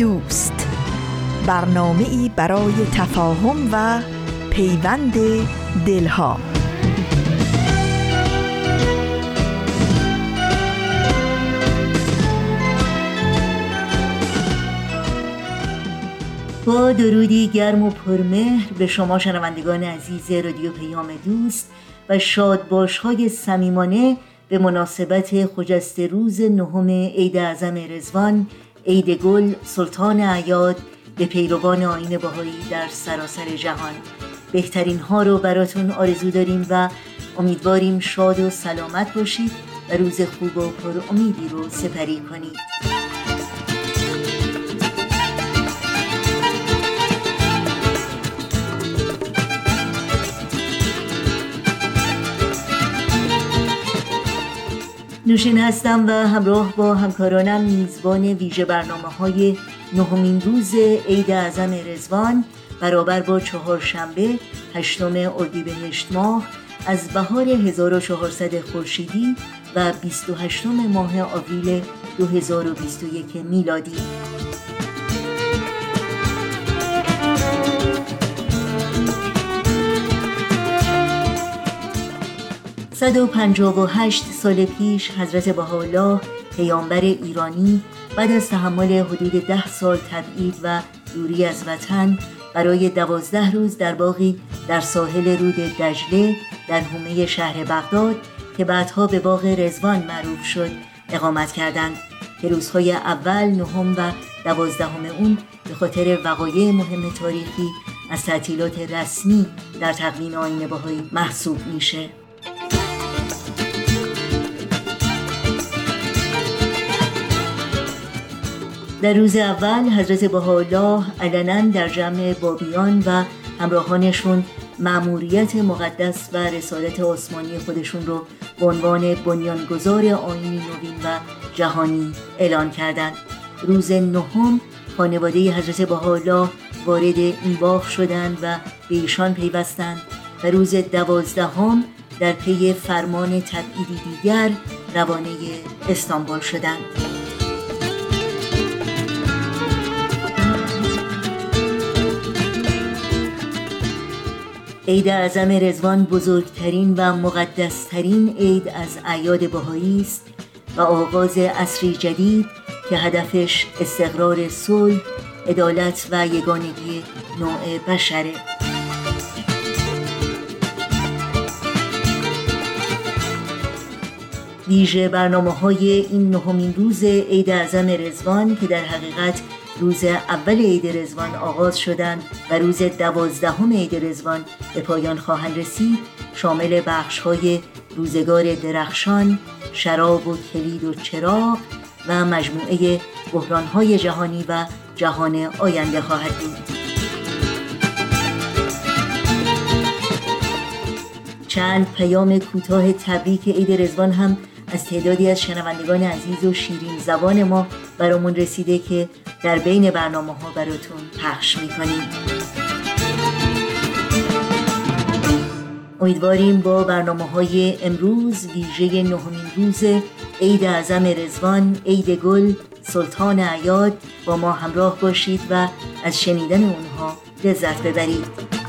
دوست. برنامه ای برای تفاهم و پیوند دلها. با درودی گرم و پرمهر به شما شنوندگان عزیز رادیو پیام دوست و شادباش های سمیمانه به مناسبت خجست روز نهم عید اعظم رزوان عید گل سلطان عیاد به پیروان آین باهایی در سراسر جهان. بهترین ها رو براتون آرزو داریم و امیدواریم شاد و سلامت باشید و روز خوب و پر امیدی رو سپری کنید. نوشین هستم و همراه با همکارانم میزبان ویژه برنامه های نهمین روز عید اعظم رزوان برابر با چهارشنبه هشتم اردیبهشت ماه از بهار 1400 خورشیدی و 28 ماه آوریل 2021 میلادی. 158 سال پیش حضرت بهاءالله پیامبر ایرانی بعد از تحمل حدود ده سال تبعید و دوری از وطن برای دوازده روز در باقی در ساحل رود دجله در حومه شهر بغداد که بعدها به باغ رزوان معروف شد اقامت کردند. که روزهای اول نهم و دوازدهم اون به خاطر وقایع مهم تاریخی از تعطیلات رسمی در تقویم آین باهایی محسوب میشه. در روز اول حضرت بهاءالله علنا در جمع بابیان و همراهانشون معموریت مقدس و رسالت آسمانی خودشون رو به عنوان بنیانگذار آینی نوین و جهانی اعلان کردند. روز نهم خانواده حضرت بهاءالله وارد این باغ شدند و به ایشان پیوستند و روز دوازدهم در پی فرمان تبعیدی دیگر روانه استانبول شدند. عید اعظم رزوان بزرگترین و مقدسترین عید از اعیاد بهایی است و آغاز عصری جدید که هدفش استقرار صلح، عدالت و یگانگی نوع بشره. ویژه برنامه های این نهمین روز عید اعظم رزوان که در حقیقت روز اول عید رزوان آغاز شدند و روز دوازدهم عید رزوان به پایان خواهند رسید شامل بخش های روزگار درخشان، شراب و کلید و چراغ و مجموعه بحران های جهانی و جهان آینده خواهد بود. چند پیام کوتاه تبریک عید رزوان هم از تعدادی از شنوندگان عزیز و شیرین زبان ما برامون رسیده که در بین برنامه ها براتون پخش می‌کنیم. امیدواریم با برنامه های امروز ویژه نهمین روز عید اعظم رزوان عید گل سلطان عیاد با ما همراه باشید و از شنیدن اونها لذت ببرید.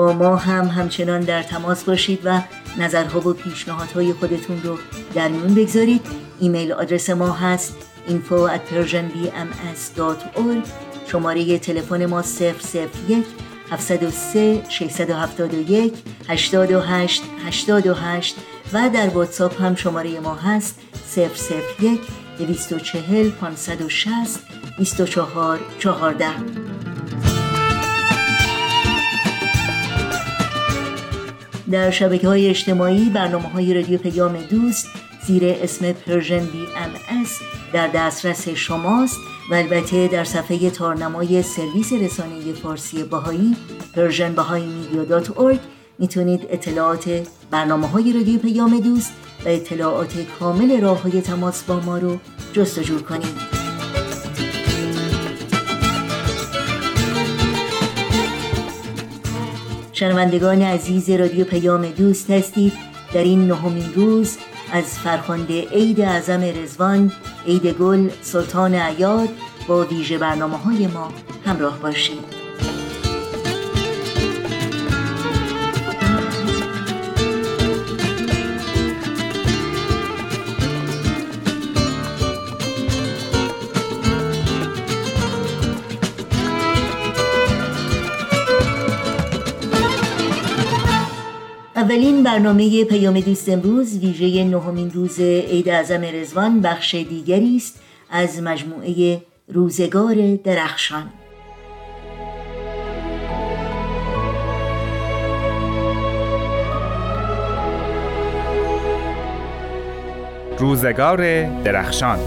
ما هم همچنان در تماس باشید و نظرها و پیشنهادهای خودتون رو در میون بگذارید. ایمیل آدرس ما هست info at persianbms.org شماره تلفن ما 001 703 671 828 828 و در واتساپ هم شماره ما هست 001 240 560 24 14 در شبکه های اجتماعی برنامه های رادیو پیام دوست زیر اسم Persian BMS در دسترس شماست و البته در صفحه تارنمای سرویس رسانه فارسی بهائی Persian Media می‌تونید اطلاعات برنامه های رادیو پیام دوست و اطلاعات کامل راه های تماس با ما رو جستجو کنید. شنوندگان عزیز رادیو پیام دوست هستید. در این نهمین روز از فرخنده عید اعظم رزوان عید گل سلطان عیاد با ویژه برنامه های ما همراه باشید. اولین برنامه پیام دوست امروز ویژه نهمین روز عید اعظم رزوان بخش دیگری است از مجموعه روزگار درخشان. روزگار درخشان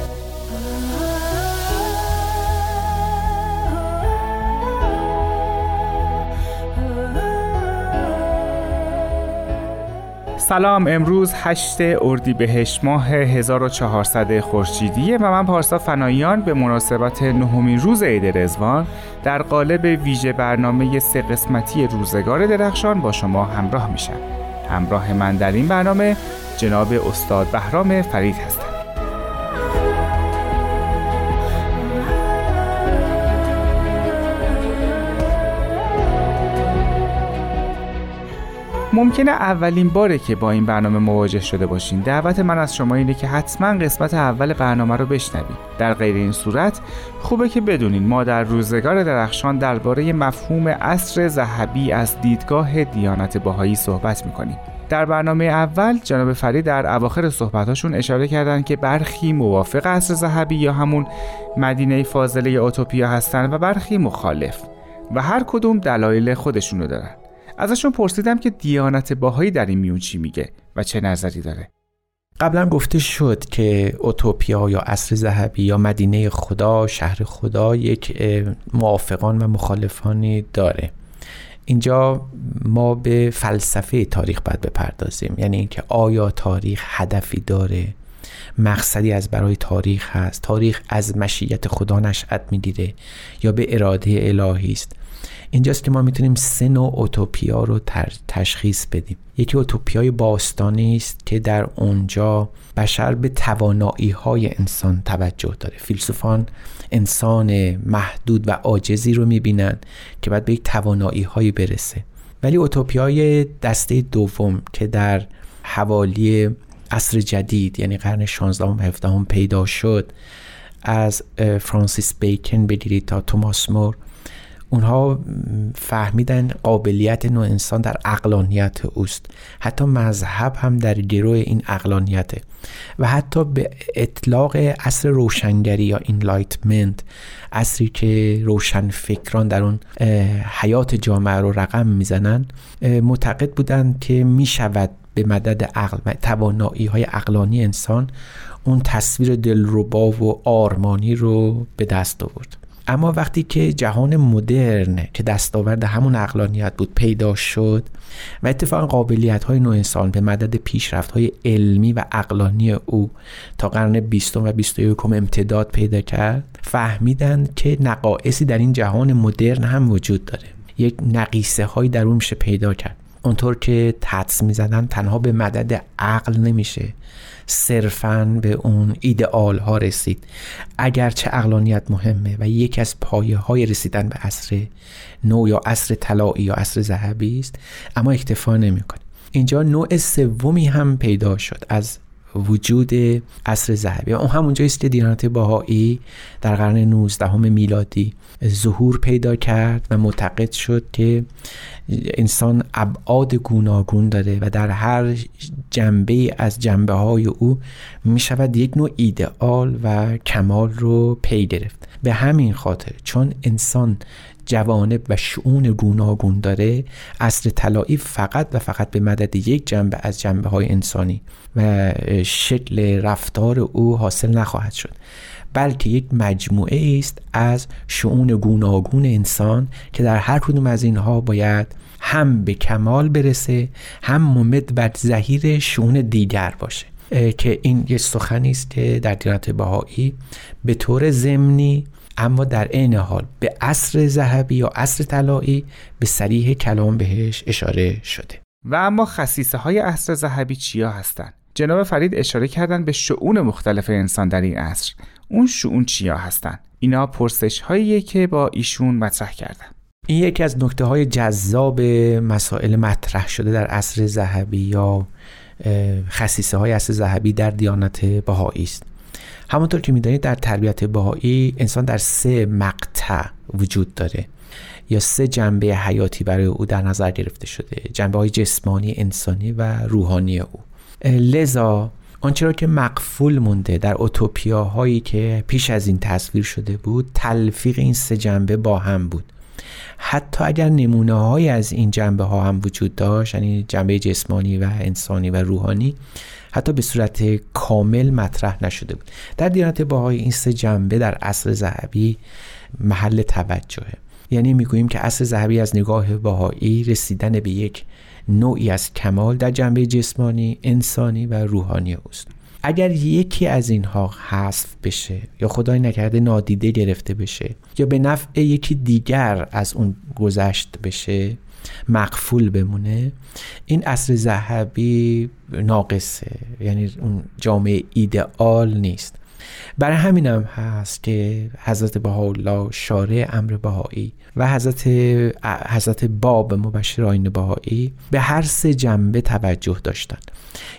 سلام امروز 8 اردیبهشت ماه 1400 خورشیدی و من پارسا فنایان به مناسبت نهمین روز عید رزوان در قالب ویژه برنامه سه قسمتی روزگار درخشان با شما همراه میشم. همراه من در این برنامه جناب استاد بهرام فرید هستم. ممکنه اولین باره که با این برنامه مواجه شده باشین. دعوت من از شما اینه که حتما قسمت اول برنامه رو بشنوید. در غیر این صورت خوبه که بدونین ما در روزگار درخشان درباره مفهوم عصر ذهبی از دیدگاه دیانت باهایی صحبت می‌کنیم. در برنامه اول جناب فرید در اواخر صحبتاشون اشاره کردند که برخی موافق عصر ذهبی یا همون مدینه فاضله اوتوپیا هستند و برخی مخالف و هر کدوم دلایل خودشونو دارن. ازشون پرسیدم که دیانت باهایی در این میون چی میگه و چه نظری داره. قبلا گفته شد که اوتوپیا یا عصر ذهبی یا مدینه خدا شهر خدا یک موافقان و مخالفانی داره. اینجا ما به فلسفه تاریخ باید بپردازیم. یعنی اینکه آیا تاریخ هدفی داره؟ مقصدی از برای تاریخ هست؟ تاریخ از مشیت خدا نشأت می‌گیره یا به اراده الهی است؟ اینجاست که ما می‌تونیم سه نوع اوتوپیا رو تشخیص بدیم. یکی اوتوپیای باستانی است که در اونجا بشر به توانایی های انسان توجه داره. فیلسوفان انسان محدود و عاجزی رو می‌بینن که باید به یک توانایی هایی برسه. ولی اوتوپیای دسته دوم که در حوالی عصر جدید یعنی قرن 16 و 17 پیدا شد از فرانسیس بیکن بگیرید تا توماس مور اونها فهمیدن قابلیت نوع انسان در عقلانیت اوست. حتی مذهب هم در گروه این عقلانیته و حتی به اطلاق عصر روشنگری یا Enlightenment عصری که روشنفکران در اون حیات جامعه رو رقم می‌زنن معتقد بودند که می‌شود به مدد عقل توانایی های عقلانی انسان اون تصویر دلربا و آرمانی رو به دست آورد. اما وقتی که جهان مدرن که دستاورد همون اقلانیت بود پیدا شد و اتفاقا قابلیت های نوع انسان به مدد پیشرفت های علمی و اقلانی او تا قرن بیستم و بیست و امتداد پیدا کرد فهمیدن که نقایصی در این جهان مدرن هم وجود داره. یک نقیصه هایی در اون میشه پیدا کرد. اونطور که تدس می‌زدن تنها به مدد عقل نمیشه. صرفا به اون ایدئال ها رسید اگرچه اقلانیت مهمه و یکی از پایه های رسیدن به عصر نو یا عصر طلایی یا عصر ذهبی است اما اکتفا نمی‌کنه. اینجا نوع سومی هم پیدا شد از وجود عصر ذهبی. اون همونجایی است که دیانت باهایی در قرن 19 میلادی ظهور پیدا کرد و معتقد شد که انسان ابعاد گوناگون داره و در هر جنبه از جنبه های او می شود یک نوع ایدئال و کمال رو پی گرفت. به همین خاطر چون انسان جوانب و شعون گوناگون داره اصر طلایی فقط و فقط به مدد یک جنبه از جنبه های انسانی و شکل رفتار او حاصل نخواهد شد بلکه یک مجموعه است از شعون گوناگون انسان که در هر کدوم از اینها باید هم به کمال برسه هم ممد بر زهیر شعون دیگر باشه. که این یه سخنی است که در دیانت بهایی به طور ضمنی اما در عین حال به عصر ذهبی یا عصر طلایی به سریح کلام بهش اشاره شده. و اما خصیصه های عصر ذهبی چیا هستند؟ جناب فرید اشاره کردن به شعون مختلف انسان در این عصر. اون شعون چیا هستند؟ اینا پرسش هاییه که با ایشون مطرح کردن. این یکی از نکته های جذاب مسائل مطرح شده در عصر ذهبی یا خصیصه های عصر ذهبی در دیانت بهایی است. همونطور که می‌دانید در تربیت بهایی انسان در سه مقطع وجود داره. یا سه جنبه حیاتی برای او در نظر گرفته شده. جنبه های جسمانی انسانی و روحانی او. لذا آنچه را که مقفول مونده در اوتوپیاهایی که پیش از این تصویر شده بود تلفیق این سه جنبه با هم بود. حتی اگر نمونه های از این جنبه ها هم وجود داشت یعنی جنبه جسمانی و انسانی و روحانی حتی به صورت کامل مطرح نشده بود. در دیانت باهای این سه جنبه در عصر ذهبی محل توجهه. یعنی می‌گوییم که عصر ذهبی از نگاه باهایی رسیدن به یک نوعی از کمال در جنبه جسمانی انسانی و روحانی اوست. اگر یکی از اینها حذف بشه یا خدای نکرده نادیده گرفته بشه یا به نفع یکی دیگر از اون گذشت بشه مقفول بمونه این اصر ذهبی ناقصه. یعنی اون جامعه ایدئال نیست. برای همینم هست که حضرت بهاءالله شارع امر بهایی و حضرت حضرت باب مبشر آین بهایی به هر سه جنبه توجه داشتند.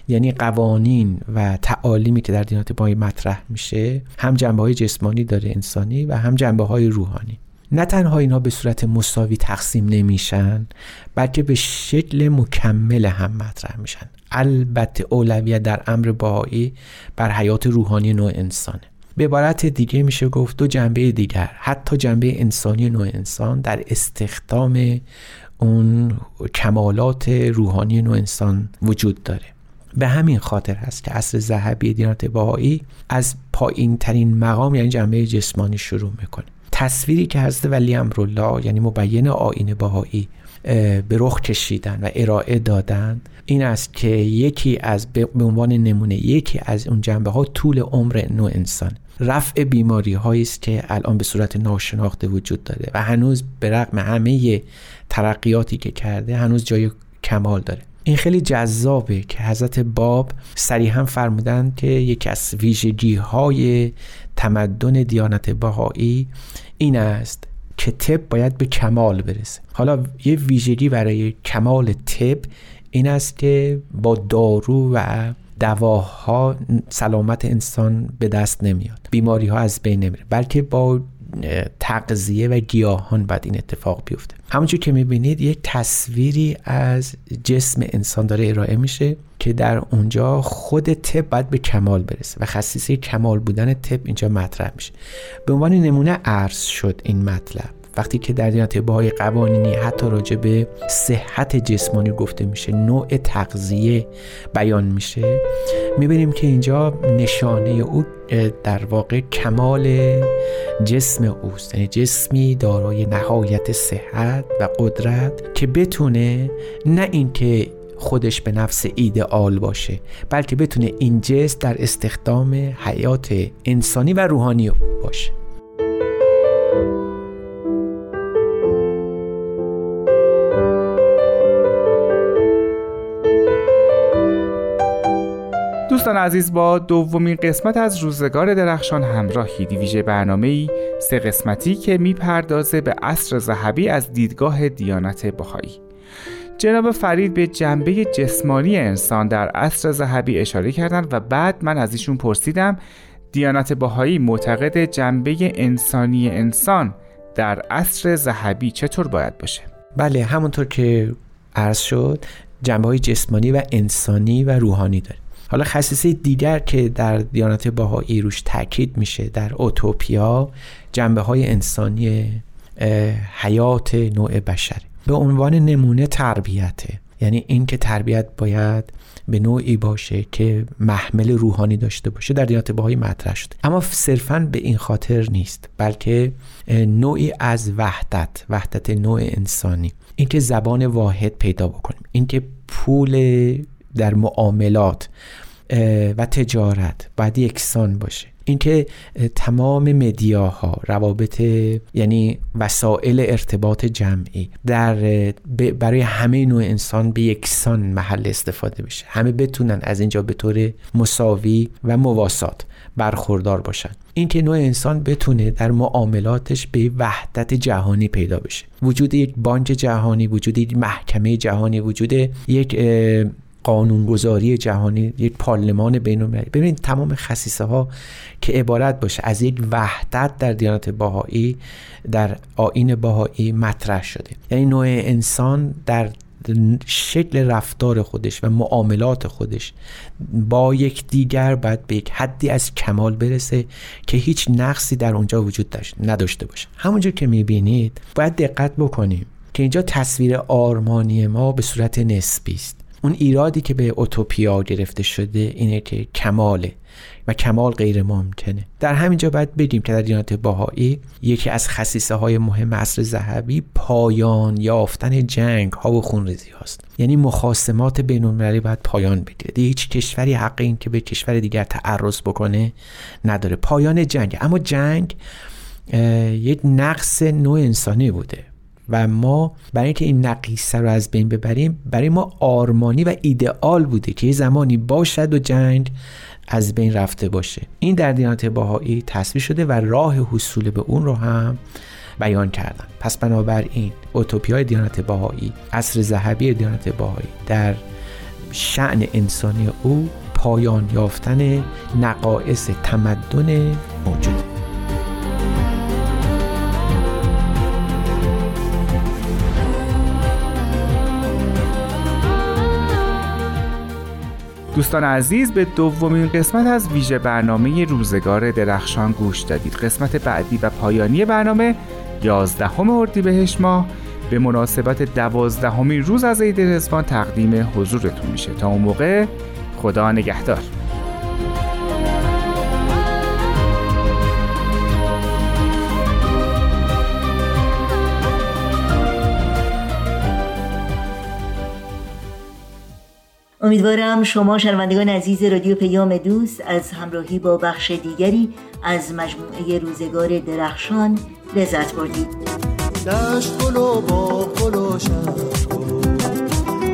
یعنی قوانین و تعالیمی که در دینات بهایی مطرح میشه هم جنبه های جسمانی داره انسانی و هم جنبه های روحانی. نه تنها اینها به صورت مساوی تقسیم نمیشن بلکه به شکل مکمل هم مطرح میشن. البته اولویت در امر باهایی بر حیات روحانی نوع انسانه. به عبارت دیگه میشه گفت دو جنبه دیگر. حتی جنبه انسانی نوع انسان در استخدام اون کمالات روحانی نوع انسان وجود داره. به همین خاطر هست که اصل ذهبی دینات باهایی از پایین ترین مقام یعنی جنبه جسمانی شروع می‌کنه. تصویری که حضرت ولی امرالله یعنی مبین آین باهایی به رخ کشیدن و ارائه دادن این است که یکی از به عنوان نمونه یکی از اون جنبه ها طول عمر نوع انسان. رفع بیماری هایی است که الان به صورت ناشناخته وجود داره و هنوز به رغم همه ترقیاتی که کرده هنوز جای کمال داره. این خیلی جذابه که حضرت باب صریحا فرمودن که یکی از ویژگی های تمدن دیانت بهایی این است که طب باید به کمال برسه. حالا یه ویژگی برای کمال طب این است که با دارو و دواها سلامت انسان به دست نمیاد. بیماری ها از بین نمیره بلکه با تغذیه و گیاهان بعد این اتفاق بیفته. همونجور که می‌بینید یک تصویری از جسم انسان داره ارائه میشه که در اونجا خود طب باید به کمال برسه و خصیصه کمال بودن طب اینجا مطرح میشه. به عنوان نمونه عرض شد این مطلب. وقتی که در دیانت بهای قوانینی حتی راجع به صحت جسمانی گفته میشه نوع تغذیه بیان میشه می‌بینیم که اینجا نشانه او در واقع کمال جسم اوست. یعنی جسمی دارای نهایت صحت و قدرت که بتونه نه اینکه خودش به نفس ایدئال باشه بلکه بتونه این جسم در استخدام حیات انسانی و روحانی باشه. دوستان عزیز با دومین قسمت از روزگار درخشان همراهی. ویژه برنامه ای سه قسمتی که می‌پردازه به عصر ذهبی از دیدگاه دیانت بهایی جناب فرید به جنبه جسمانی انسان در عصر ذهبی اشاره کردند و بعد من از ایشون پرسیدم دیانت بهایی معتقد جنبه انسانی انسان در عصر ذهبی چطور باید باشه؟ بله همونطور که عرض شد جنبه های جسمانی و انسانی و روحانی داره حالا خصیصه دیگر که در دیانت باهایی روش تاکید میشه در اوتوپیا جنبه های انسانی حیات نوع بشر. به عنوان نمونه تربیته یعنی اینکه تربیت باید به نوعی باشه که محمل روحانی داشته باشه در دیانت باهایی مطرح شده. اما صرفا به این خاطر نیست بلکه نوعی از وحدت وحدت نوع انسانی. اینکه زبان واحد پیدا بکنیم اینکه پول در معاملات و تجارت باید یکسان باشه. اینکه تمام مدیاها روابط یعنی وسایل ارتباط جمعی در برای همه نوع انسان به یکسان محل استفاده بشه. همه بتونن از اینجا به طور مساوی و مواسات برخوردار باشن. اینکه نوع انسان بتونه در معاملاتش به وحدت جهانی پیدا بشه. وجود یک بانک جهانی وجود یک محکمه جهانی وجود یک قانونگذاری جهانی یک پارلمان بین المللی. ببینید تمام خصیصه ها که عبارت باشه. از یک وحدت در دیانت باهایی در آین باهایی مطرح شده. یعنی نوع انسان در شکل رفتار خودش و معاملات خودش با یک دیگر باید به یک حدی از کمال برسه که هیچ نقصی در اونجا وجود نداشته باشه. همونجور که می‌بینید باید دقت بکنیم که اینجا تصویر آرمانی ما به صورت نسبی است. اون ایرادی که به اوتوپیا گرفته شده اینه که کماله و کمال غیر ممکنه. در همینجا باید بگیم که در دیانت باهایی یکی از خصیصه های مهم عصر ذهبی پایان یافتن جنگ ها و خونریزی هاست. یعنی مخاسمات بین المللی باید پایان بگیره. هیچ کشوری حق این که به کشور دیگر تعرض بکنه نداره. پایان جنگ. اما جنگ یک نقص نوع انسانی بوده. و ما برای اینکه این نقیصه رو از بین ببریم برای ما آرمانی و ایدئال بوده که یه زمانی باشد و جنگ از بین رفته باشه. این در دیانت باهایی تصویر شده و راه حصول به اون رو هم بیان کردن. پس بنابراین اوتوپیای دیانت باهایی عصر ذهبی دیانت باهایی در شعن انسانی او پایان یافتن نقایص تمدن موجود. دوستان عزیز به دومین قسمت از ویژه برنامه روزگار درخشان گوش دادید. قسمت بعدی و پایانی برنامه یازدهم اردیبهشت ماه. به مناسبت دوازدهمین روز از عید رزوان تقدیم حضورتون میشه. تا اون موقع خدا نگهدار. امیدوارم شما شنوندگان عزیز رادیو پیام دوست از همراهی با بخش دیگری از مجموعه روزگار درخشان لذت بردید. دشت گل و با گل و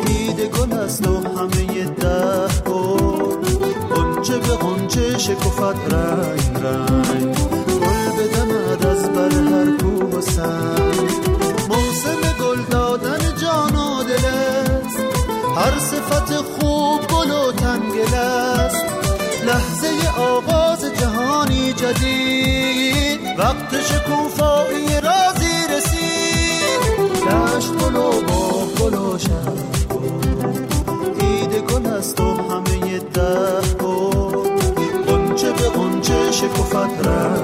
دیده گل است و همه ده گل. به قنچه شکفت رنگ رنگ. گل بدمد از بر هر کوه و سنگ. صفت خوب گل و تنگل است. لحظه آغاز جهانی جدید. وقت شکوفایی رازی رسید. دشت گل و با گل و عید گل است و همه ده گل قنچه به قنچه شکفت رنگ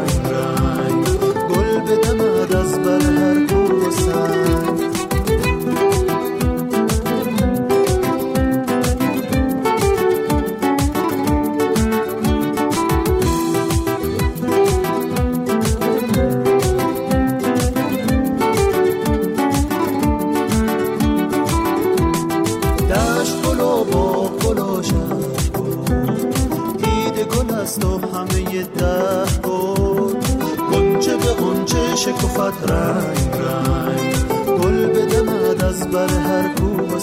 شکفت رنگ رنگ. گل بدمد از بر هر کوه و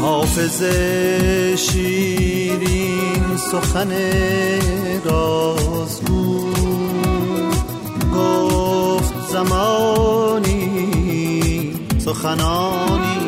حافظ شیرین سخن رازگو. گفت زمانی سخنانی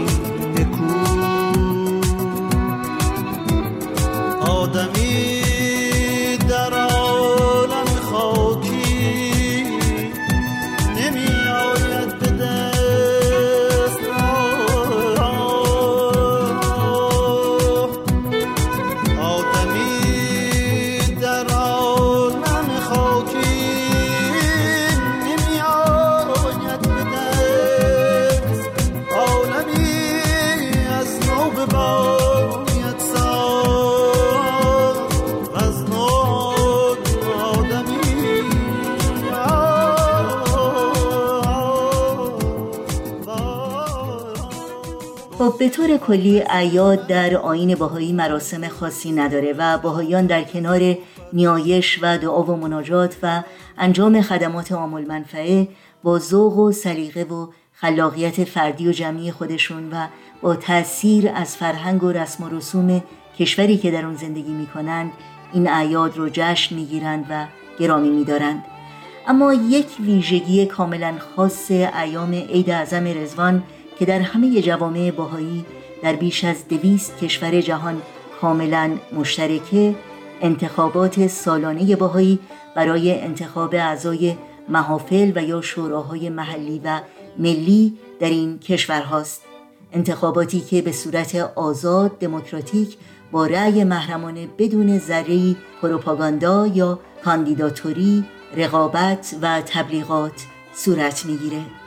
به طور کلی عیاد در آین باهایی مراسم خاصی نداره و باهایان در کنار نیایش و دعا و مناجات و انجام خدمات عامل منفعه با ذوق و سلیقه و خلاقیت فردی و جمعی خودشون و با تأثیر از فرهنگ و رسم و رسوم کشوری که در اون زندگی می‌کنند این اعیاد رو جشن می‌گیرند و گرامی میدارند. اما یک ویژگی کاملا خاص ایام عید اعظم رزوان که در همه جوامع باهایی در بیش از دویست کشور جهان کاملا مشترکه انتخابات سالانه باهایی برای انتخاب اعضای محافل و یا شوراهای محلی و ملی در این کشورهاست. انتخاباتی که به صورت آزاد دموکراتیک با رأی محرمانه بدون ذره پروپاگاندا یا کاندیداتوری رقابت و تبلیغات صورت می‌گیره.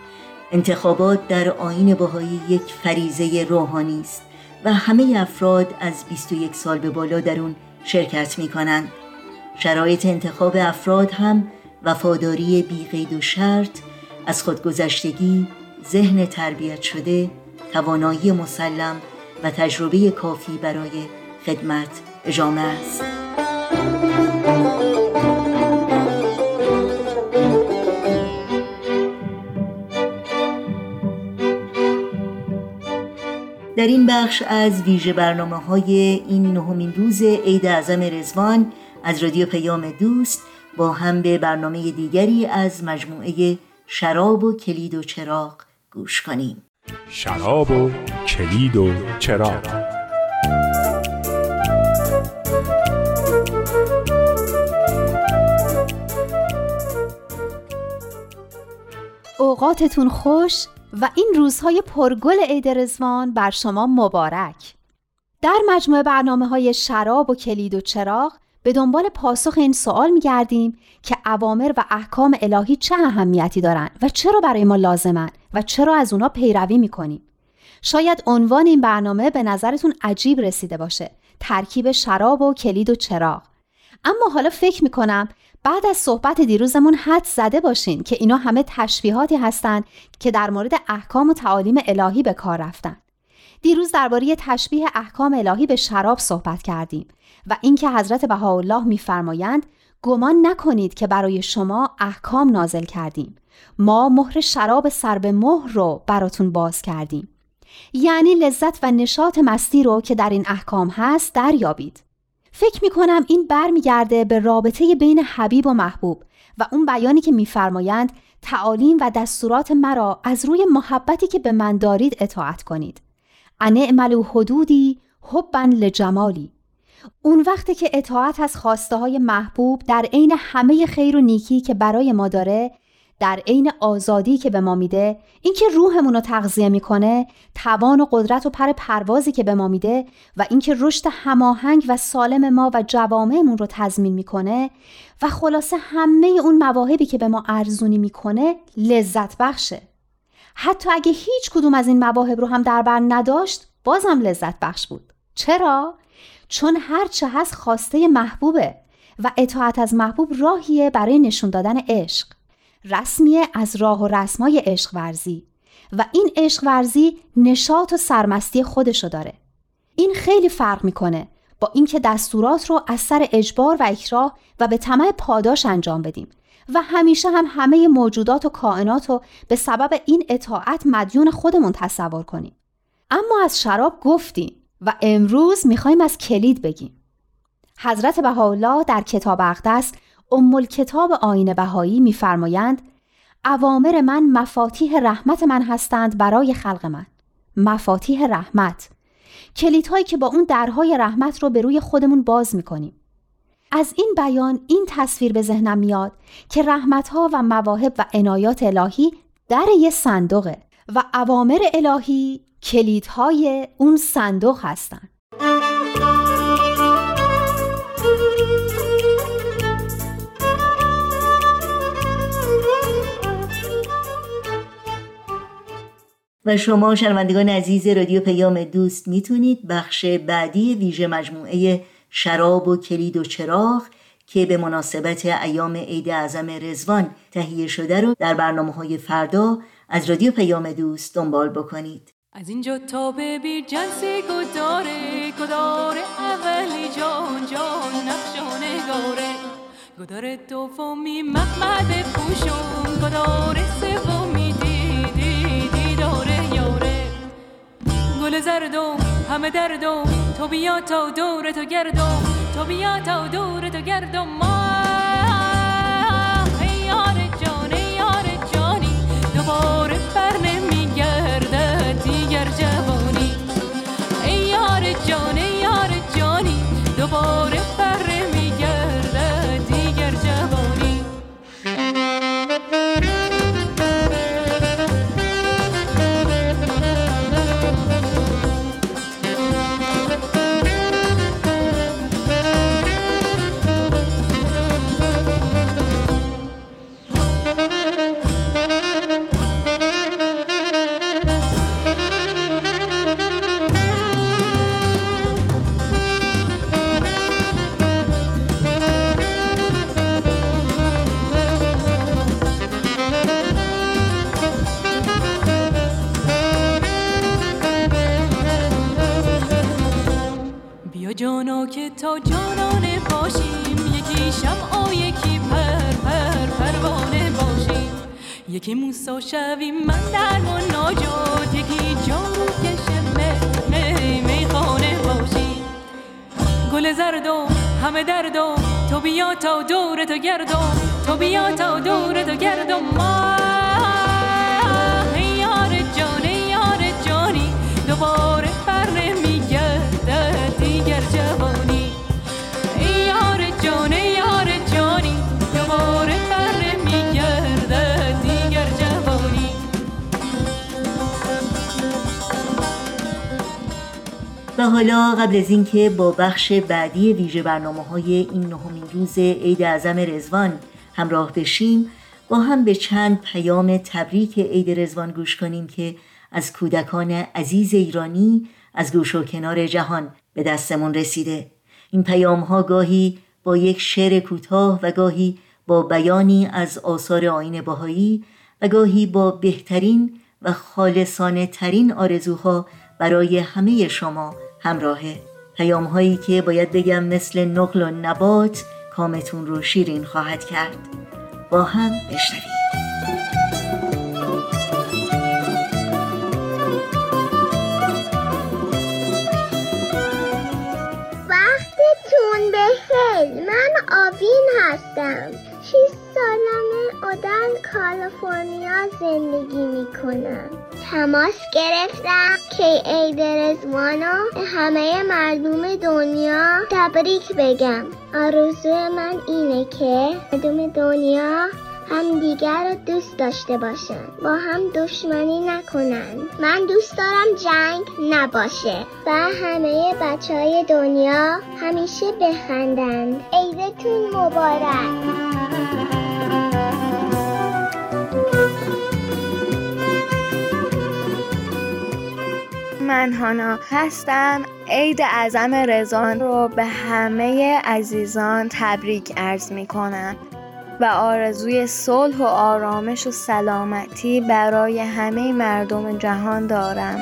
انتخابات در آین باهایی یک فریزه روحانی است و همه افراد از 21 سال به بالا در اون شرکت می کنند. شرایط انتخاب افراد هم وفاداری بیقید و شرط از خودگذشتگی، ذهن تربیت شده، توانایی مسلم و تجربه کافی برای خدمت جامعه است. در این بخش از ویژه برنامه های این نهمین روز عید اعظم رزوان از رادیو پیام دوست با هم به برنامه دیگری از مجموعه شراب و کلید و چراغ گوش کنیم. شراب و کلید و چراغ. اوقاتتون خوش. و این روزهای پرگل عید رزوان بر شما مبارک. در مجموعه برنامه های شراب و کلید و چراغ به دنبال پاسخ این سوال می گردیم که اوامر و احکام الهی چه اهمیتی دارند و چرا برای ما لازمن و چرا از اونا پیروی می کنیم. شاید عنوان این برنامه به نظرتون عجیب رسیده باشه. ترکیب شراب و کلید و چراغ. اما حالا فکر می کنم بعد از صحبت دیروزمون حد زده باشین که اینا همه تشبیهاتی هستند که در مورد احکام و تعالیم الهی به کار رفتن. دیروز درباره تشبیه احکام الهی به شراب صحبت کردیم و اینکه حضرت بهاءالله میفرمایند گمان نکنید که برای شما احکام نازل کردیم. ما مهر شراب سر به مهر رو براتون باز کردیم. یعنی لذت و نشاط مستی رو که در این احکام هست دریابید. فکر می کنم این برمیگرده به رابطه بین حبیب و محبوب و اون بیانی که میفرمایند تعالیم و دستورات مرا از روی محبتی که به من دارید اطاعت کنید. انعملو حدودی حبن لجمالی اون وقتی که اطاعت از خواسته های محبوب در عین همه خیر و نیکی که برای ما داره در عین آزادی که به ما میده اینکه روحمون رو تغذیه می‌کنه توان و قدرت و پر پروازی که به ما میده و اینکه رشد هماهنگ و سالم ما و جوامعمون رو تضمین می‌کنه و خلاصه همه اون مواهبی که به ما ارزونی می‌کنه لذت بخشه. حتی اگه هیچ کدوم از این مواهب رو هم در بر نداشت بازم لذت بخش بود. چرا؟ چون هرچه هست خواسته محبوبه و اطاعت از محبوب راهیه برای نشون دادن عشق. رسمیه از راه و رسمای عشق ورزی و این عشق ورزی نشاط و سرمستی خودشو داره. این خیلی فرق می‌کنه با اینکه دستورات رو از سر اجبار و اکراه و به طمع پاداش انجام بدیم و همیشه هم همه موجودات و کائنات رو به سبب این اطاعت مدیون خودمون تصور کنیم. اما از شراب گفتیم و امروز می‌خوایم از کلید بگیم. حضرت بهاءالله در کتاب اقدس ام کتاب آین بهایی میفرمایند اوامر من مفاتیح رحمت من هستند برای خلق من. مفاتیح رحمت. کلیدهایی که با اون درهای رحمت رو به روی خودمون باز می‌کنیم. از این بیان این تصویر به ذهنم میاد که رحمتها و مواهب و عنایات الهی در یه صندوقه و اوامر الهی کلیدهای اون صندوق هستند و شما شنوندگان عزیز رادیو پیام دوست می‌تونید بخش بعدی ویژه مجموعه شراب و کلید و چراغ که به مناسبت ایام عید اعظم رزوان تهیه شده رو در برنامه های فردا از رادیو پیام دوست دنبال بکنید. از اینجا تا به بیر جنسی گداره گداره اولی جان جان نقش نگاره. گداره دومی محمد پوشون گداره سومی گل زردم همه دردم. تو بیا تا دور تو گردم. تو بیا تا دور تو گردم. ما یار جان یار جانی دوباره بر نمیگرده دیگر جوانی. ای یار جان یار جانی دوباره جانانه باشیم. یکی شمع و یکی پر پر پروانه باشیم. یکی موسا شویم من در و ناجات. یکی جارو کشه می می خانه باشیم. گل زردم همه دردم تو بیا تا دور تو گردم تو بیا تا دور تو گردم ما. یار جان یار جانی دوباره و حالا قبل از اینکه با بخش بعدی ویژه برنامه های این نهمین روز عید اعظم رزوان همراه بشیم با هم به چند پیام تبریک عید رزوان گوش کنیم که از کودکان عزیز ایرانی از گوش و کنار جهان به دستمون رسیده. این پیام ها گاهی با یک شعر کوتاه و گاهی با بیانی از آثار آین باهایی و گاهی با بهترین و خالصانه ترین آرزوها برای همه شما همراهه پیام هایی که باید بگم مثل نقل و نبات کامتون رو شیرین خواهد کرد. با هم بشنویم. هستم. 6 سالمه آدم کالیفرنیا زندگی می‌کنم تماس گرفتم. که عید رزوانو به همه مردم دنیا تبریک بگم. آرزوی من اینه که مردم دنیا هم دیگر رو دوست داشته باشن. با هم دشمنی نکنن. من دوست دارم جنگ نباشه و همه بچه های دنیا همیشه بخندند. عیدتون مبارک. من هانا هستم. عید اعظم رزان رو به همه عزیزان تبریک عرض می کنم و آرزوی صلح و آرامش و سلامتی برای همه مردم جهان دارم.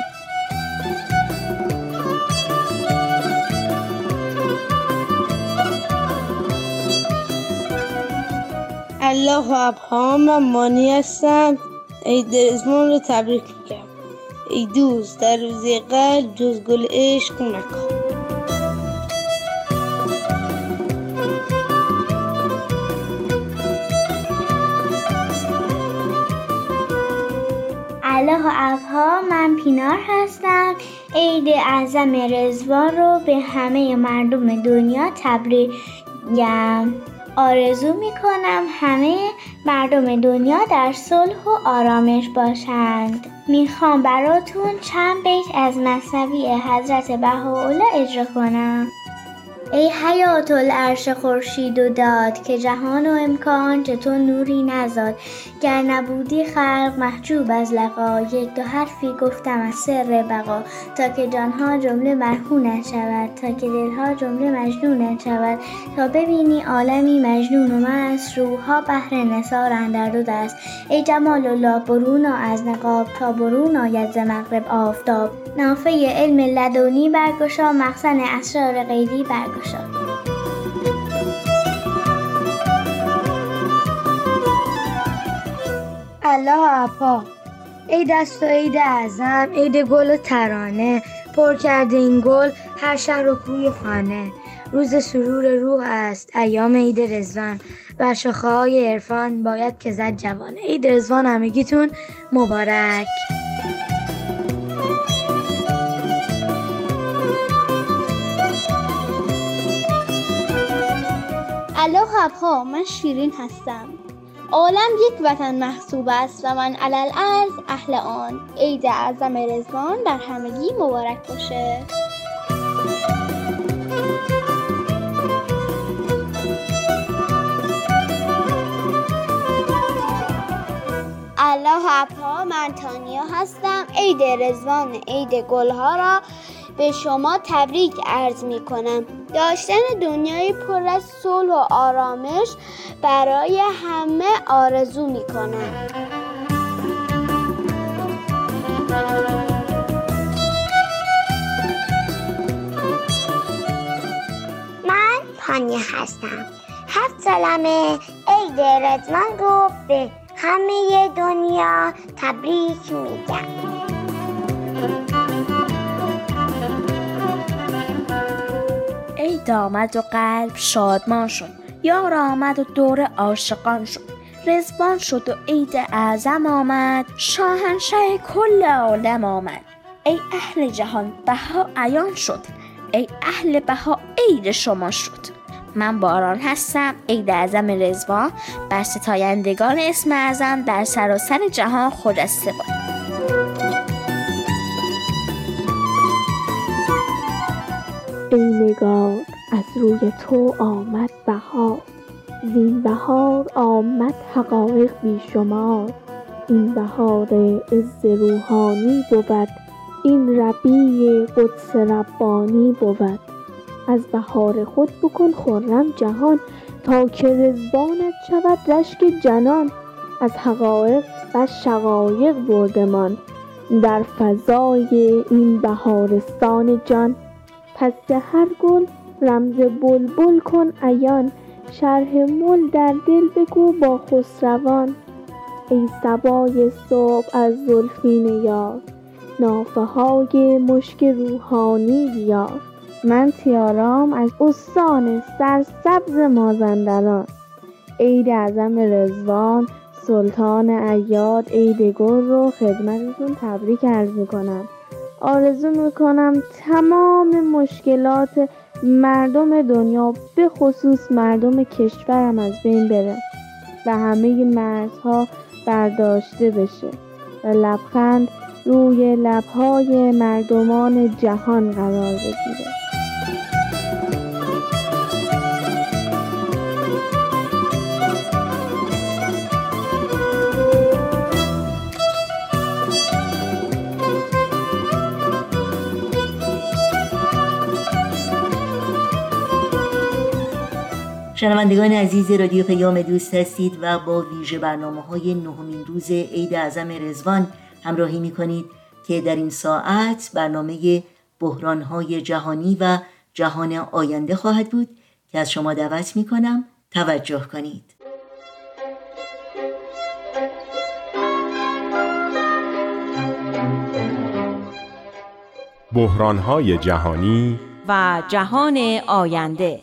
الله ابهام من مانی هستم. عید رزمان رو تبریک میگم. ای دوست در روز قلب جز گل عشق نکن. و ابها من پینار هستم. عید اعظم رزوان رو به همه مردم دنیا تبریک میگم آرزو می‌کنم همه مردم دنیا در صلح و آرامش باشند. می‌خوام براتون چند بیت از مصنوی حضرت بهاءالله اجرا کنم. ای حیات العرش خورشید و داد که جهان و امکان چه تو نوری نزاد. گر نبودی خلق محجوب از لقا. یک دو حرفی گفتم از سر بقا. تا که جانها جمله مرهون شود تا که دلها جمله مجنون شود تا ببینی عالمی مجنون و مست. روحها بهر نثار اندر دو دست. ای جمال الله برون از نقاب. تا برون آید ز مغرب آفتاب. نافه علم لدنی برگشا. مخزن اسرار غیبی برگشا. الله اپا ای دست و عید اعظم عید گل و ترانه پر کرده این گل هر شهر و کوی و خانه. روز سرور روح است ایام عید رزوان بر شاخه های عرفان باید که زد جوانه عید رزوان همگیتون مبارک. الله ابها من شیرین هستم. عالم یک وطن محسوب است و من علل ارز اهل آن. عید اعظم رزوان بر همگی مبارک باشه. الله ابها من تانیا هستم. عید رزوان عید گلها را به شما تبریک عرض می کنم داشتن دنیای پر از صلح و آرامش برای همه آرزو می کنم من پانیا هستم. هفت سالمه عید رزوان رو به همه دنیا تبریک میگم. عید آمد و قلب شادمان شد. یار آمد و دور عاشقان شد. رزبان شد و عید اعظم آمد. شاهنشه کل عالم آمد. ای اهل جهان بها عیان شد. ای اهل بها عید شما شد. من باران هستم عید اعظم رزوان بر ستایندگان اسم اعظم در سراسر جهان خجسته باد ای نگار از روی تو آمد بهار. زین بهار آمد حقایق بی شمار. این بهار عز روحانی بود. این ربیع قدس ربانی بود. از بهار خود بکن خرم جهان. تا که رزوانت شود رشک جنان. از حقایق و شقایق بردمان در فضای این بهارستان جان. پس هر گل رمز بلبل کن عیان. شرح مل در دل بگو با خسروان. ای صبای صبح از زلفین یار نافه های مشک روحانی بیار. من تیارام از استان سرسبز مازندران. عید اعظم رزوان سلطان ایاد عید گل رو خدمتتون تبریک عرض می‌کنم. آرزو می‌کنم تمام مشکلات مردم دنیا به خصوص مردم کشورم از بین بره و همه مرزها برداشته بشه و لبخند روی لبهای مردمان جهان قرار بگیره. شنوندگان عزیز رادیو پیام دوست هستید و با ویژه برنامه های نهمین روز عید اعظم رزوان همراهی می کنید که در این ساعت برنامه بحران های جهانی و جهان آینده خواهد بود که از شما دعوت می کنم توجه کنید. بحرانهای جهانی و جهان آینده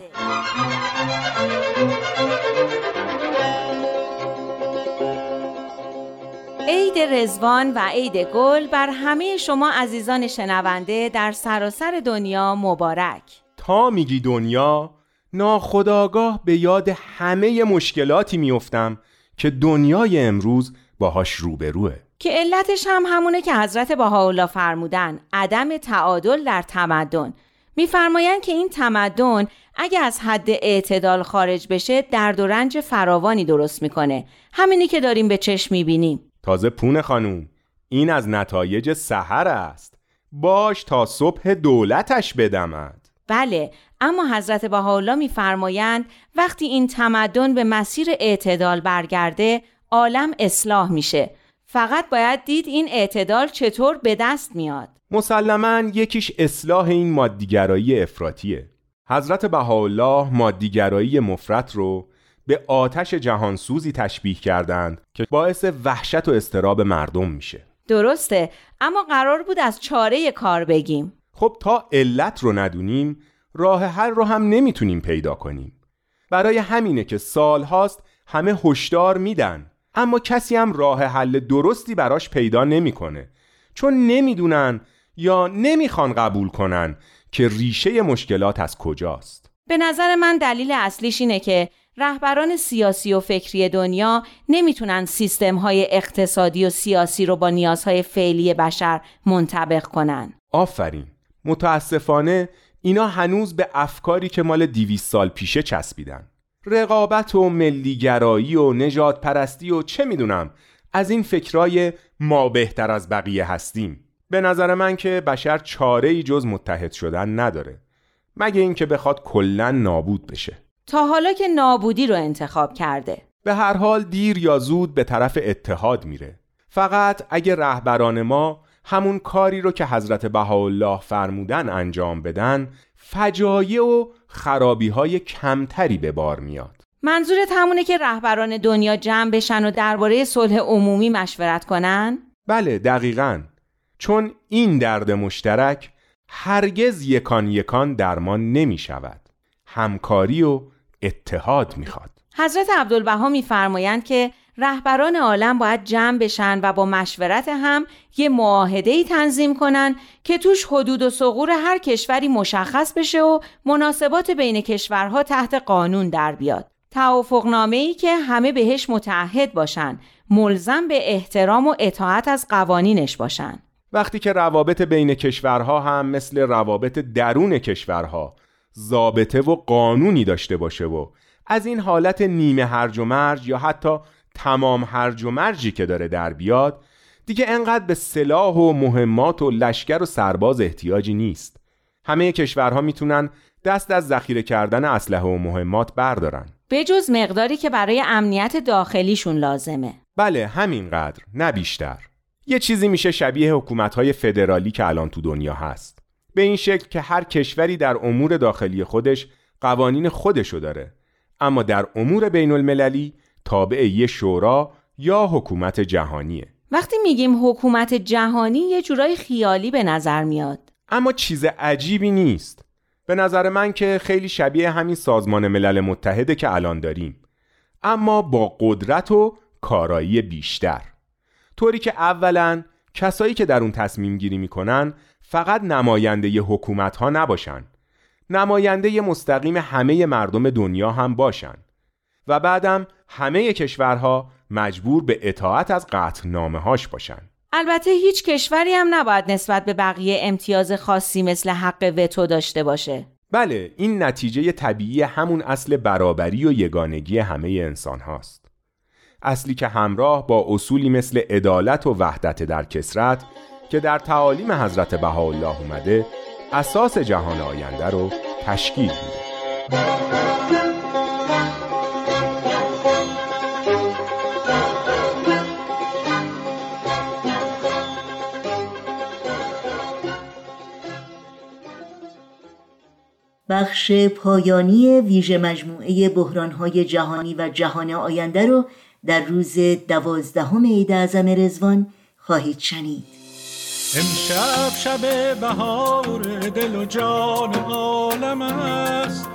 عید رزوان و عید گل بر همه شما عزیزان شنونده در سراسر دنیا مبارک. تا میگی دنیا ناخداگاه به یاد همه مشکلاتی میافتم که دنیای امروز باهاش روبروه. که علتش هم همونه که حضرت بهاءالله فرمودن عدم تعادل در تمدن. میفرمایند که این تمدن اگه از حد اعتدال خارج بشه درد و رنج فراوانی درست می‌کنه. همینی که داریم به چشم می‌بینیم. تازه پون خانوم. این از نتایج سحر است. باش تا صبح دولتش بدمد. بله اما حضرت بهاءالله میفرمایند وقتی این تمدن به مسیر اعتدال برگرده عالم اصلاح میشه. فقط باید دید این اعتدال چطور به دست میاد. مسلما یکیش اصلاح این مادیگرایی افراتیه حضرت بهاءالله مادیگرایی مفرط رو به آتش جهانسوزی تشبیه کردند که باعث وحشت و استراب مردم میشه. درسته اما قرار بود از چاره کار بگیم. خب تا علت رو ندونیم راه حل رو هم نمی‌تونیم پیدا کنیم. برای همینه که سالهاست همه هشدار میدن اما کسی هم راه حل درستی براش پیدا نمی‌کنه. چون نمی‌دونن یا نمی‌خوان قبول کنن که ریشه مشکلات از کجاست. به نظر من دلیل اصلیش اینه که رهبران سیاسی و فکری دنیا نمی‌تونن سیستم های اقتصادی و سیاسی رو با نیازهای فعلی بشر منطبق کنن. آفرین. متاسفانه اینا هنوز به افکاری که مال دیویس سال پیشه چسبیدن. رقابت و ملیگرایی و نجات پرستی و چه می‌دونم از این فکرای ما بهتر از بقیه هستیم. به نظر من که بشر چاره ای جز متحد شدن نداره. مگه اینکه بخواد کلا نابود بشه. تا حالا که نابودی رو انتخاب کرده. به هر حال دیر یا زود به طرف اتحاد میره. فقط اگه رهبران ما همون کاری رو که حضرت بهاءالله فرمودن انجام بدن فجایع و خرابی های کمتری به بار میاد. منظورت همونه که رهبران دنیا جمع بشن و درباره صلح عمومی مشورت کنن؟ بله دقیقا. چون این درد مشترک هرگز یکان یکان درمان نمی شود همکاری و اتحاد می‌خواد حضرت عبدالبها میفرمایند که رهبران عالم باید جمع بشن و با مشورت هم یه معاهده تنظیم کنن که توش حدود و سغور هر کشوری مشخص بشه و مناسبات بین کشورها تحت قانون در بیاد. توافقنامه ای که همه بهش متعهد باشن ملزم به احترام و اطاعت از قوانینش باشن وقتی که روابط بین کشورها هم مثل روابط درون کشورها ضابطه و قانونی داشته باشه و از این حالت نیمه هرج و مرج یا حتی تمام هرج و مرجی که داره در بیاد دیگه انقدر به سلاح و مهمات و لشکر و سرباز احتیاجی نیست. همه کشورها می‌تونن دست از ذخیره کردن اسلحه و مهمات بردارن. به جز مقداری که برای امنیت داخلیشون لازمه. بله همینقدر نه بیشتر. یه چیزی میشه شبیه حکومت‌های فدرالی که الان تو دنیا هست. به این شکل که هر کشوری در امور داخلی خودش قوانین خودشو داره. اما در امور بین المللی تابع یه شورا یا حکومت جهانیه. وقتی میگیم حکومت جهانی یه جورای خیالی به نظر میاد. اما چیز عجیبی نیست. به نظر من که خیلی شبیه همین سازمان ملل متحده که الان داریم. اما با قدرت و کارایی بیشتر. طوری که اولا کسایی که در اون تصمیم گیری می‌کنن فقط نماینده ی حکومت ها نباشن. نماینده مستقیم همه مردم دنیا هم باشن. و بعدم همه کشورها مجبور به اطاعت از نامه هاش باشن. البته هیچ کشوری هم نباید نسبت به بقیه امتیاز خاصی مثل حق وتو داشته باشه. بله این نتیجه طبیعی همون اصل برابری و یگانگی همه انسان هاست اصلی که همراه با اصولی مثل عدالت و وحدت در کسرت که در تعالیم حضرت بهاءالله اومده اساس جهان آینده رو تشکیل میده. بخش پایانی ویژه مجموعه بحرانهای جهانی و جهان آینده رو در روز دوازدهم عید اعظم رزوان خواهید شنید. امشب شب بهار دل و جان عالم است.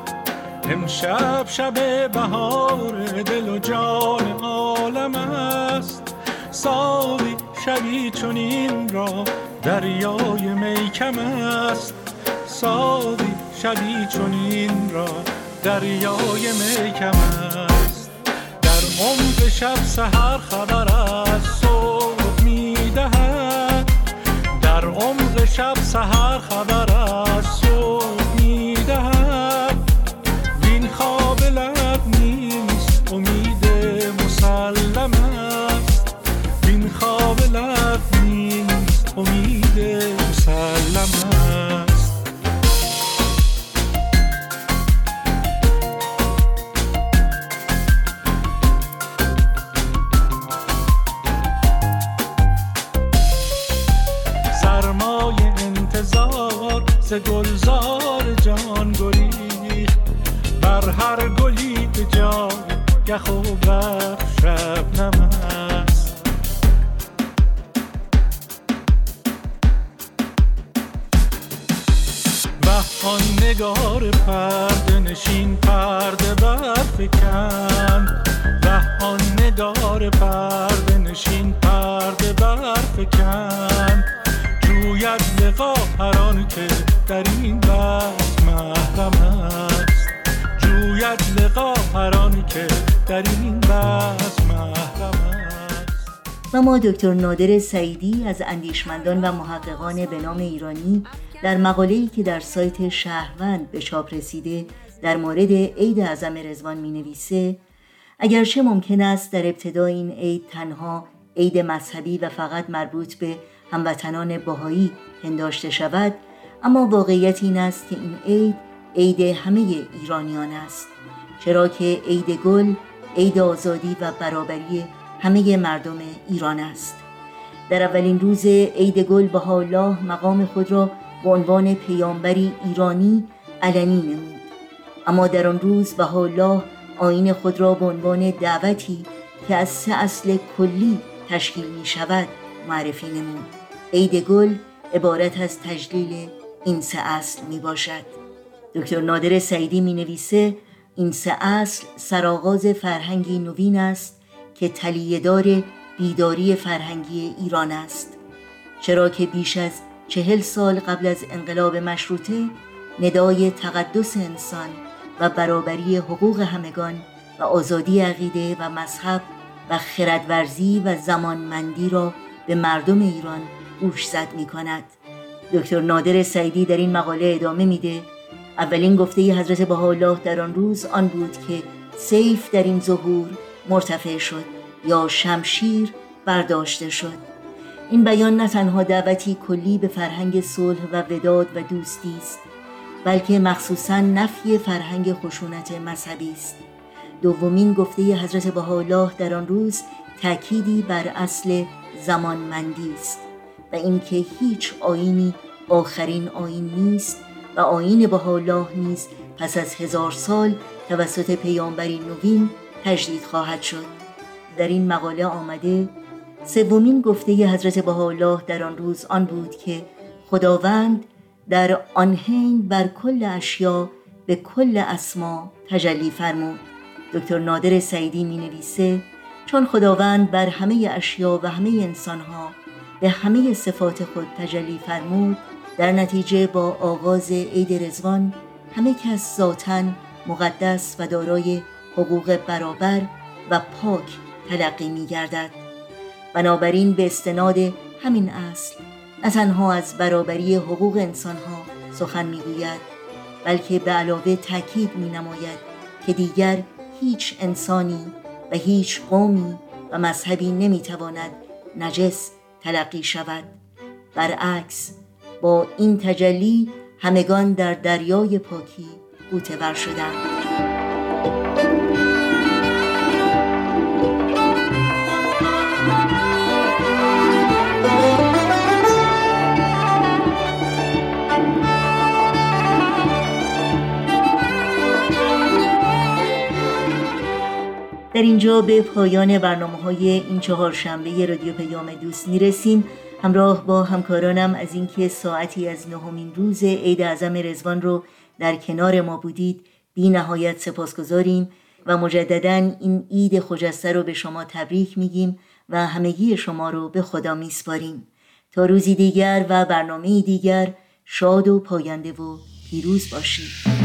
امشب شب بهار دل و جان عالم است. سالی شبی چنین را دریای میکم است. سالی شبی چنین را دریای میکم است. در عمق شب سهر خبر از صبح می‌دهد. در عمق شب سهر خبر برف شبنم است و آن نگار پرده نشین پرده برفکن آن نگار پرده نشین پرده برفکن جوید لقا هر که در این بس محرم جوید لقا هر آن که در این بس محرم و ما دکتر نادر سعیدی از اندیشمندان و محققان به نام ایرانی در مقاله‌ای که در سایت شهروند به چاپ رسیده در مورد عید اعظم رزوان می نویسه اگرچه ممکن است در ابتدا این عید تنها عید مذهبی و فقط مربوط به هموطنان باهایی پنداشته شود اما واقعیت این است که این عید عید همه ایرانیان است. چرا که عید گل عید آزادی و برابری همه مردم ایران است. در اولین روز عید گل به الله مقام خود را به عنوان پیامبری ایرانی علنی نمود. اما در آن روز به الله آین خود را به عنوان دعوتی که از سه اصل کلی تشکیل می شود معرفی نمود. عید گل عبارت از تجلیل این سه اصل می باشد دکتر نادر سعیدی می نویسه این سه اصل سرآغاز فرهنگی نوین است که تلیهدار بیداری فرهنگی ایران است. چرا که بیش از چهل سال قبل از انقلاب مشروطه ندای تقدس انسان و برابری حقوق همگان و آزادی عقیده و مذهب و خردورزی و زمانمندی را به مردم ایران گوش زد می کند دکتر نادر سعیدی در این مقاله ادامه میده اولین گفته حضرت بهاءالله در آن روز آن بود که سیف در این ظهور مرتفع شد یا شمشیر برداشته شد. این بیان نه تنها دعوتی کلی به فرهنگ صلح و وداد و دوستی است بلکه مخصوصا نفی فرهنگ خشونت مذهبی است. دومین گفته حضرت بهاءالله در آن روز تأکیدی بر اصل زمانمندی است و اینکه هیچ آینی آخرین آین نیست و آین بهاءالله نیز پس از هزار سال توسط پیامبری نوین تجدید خواهد شد. در این مقاله آمده سومین گفته حضرت بهاءالله در آن روز آن بود که خداوند در آن حین بر کل اشیا به کل اسما تجلی فرمود. دکتر نادر سعیدی می نویسه چون خداوند بر همه اشیا و همه انسانها به همه صفات خود تجلی فرمود در نتیجه با آغاز عید رزوان همه کس ذاتا مقدس و دارای حقوق برابر و پاک تلقی می گردد بنابراین به استناد همین اصل نه تنها از برابری حقوق انسانها سخن می‌گوید بلکه به علاوه تاکید می نماید که دیگر هیچ انسانی و هیچ قومی و مذهبی نمی‌تواند نجس تلقی شود. برعکس با این تجلی همگان در دریای پاکی غوطه شدند. در اینجا به پایان برنامه های این چهار شنبه رادیو پیام دوست می‌رسیم. همراه با همکارانم از اینکه ساعتی از نهمین روز عید اعظم رزوان رو در کنار ما بودید بی نهایت سپاسگزاریم و مجددا این عید خجسته رو به شما تبریک میگیم و همگی شما رو به خدا میسپاریم. تا روزی دیگر و برنامه دیگر شاد و پاینده و پیروز باشید.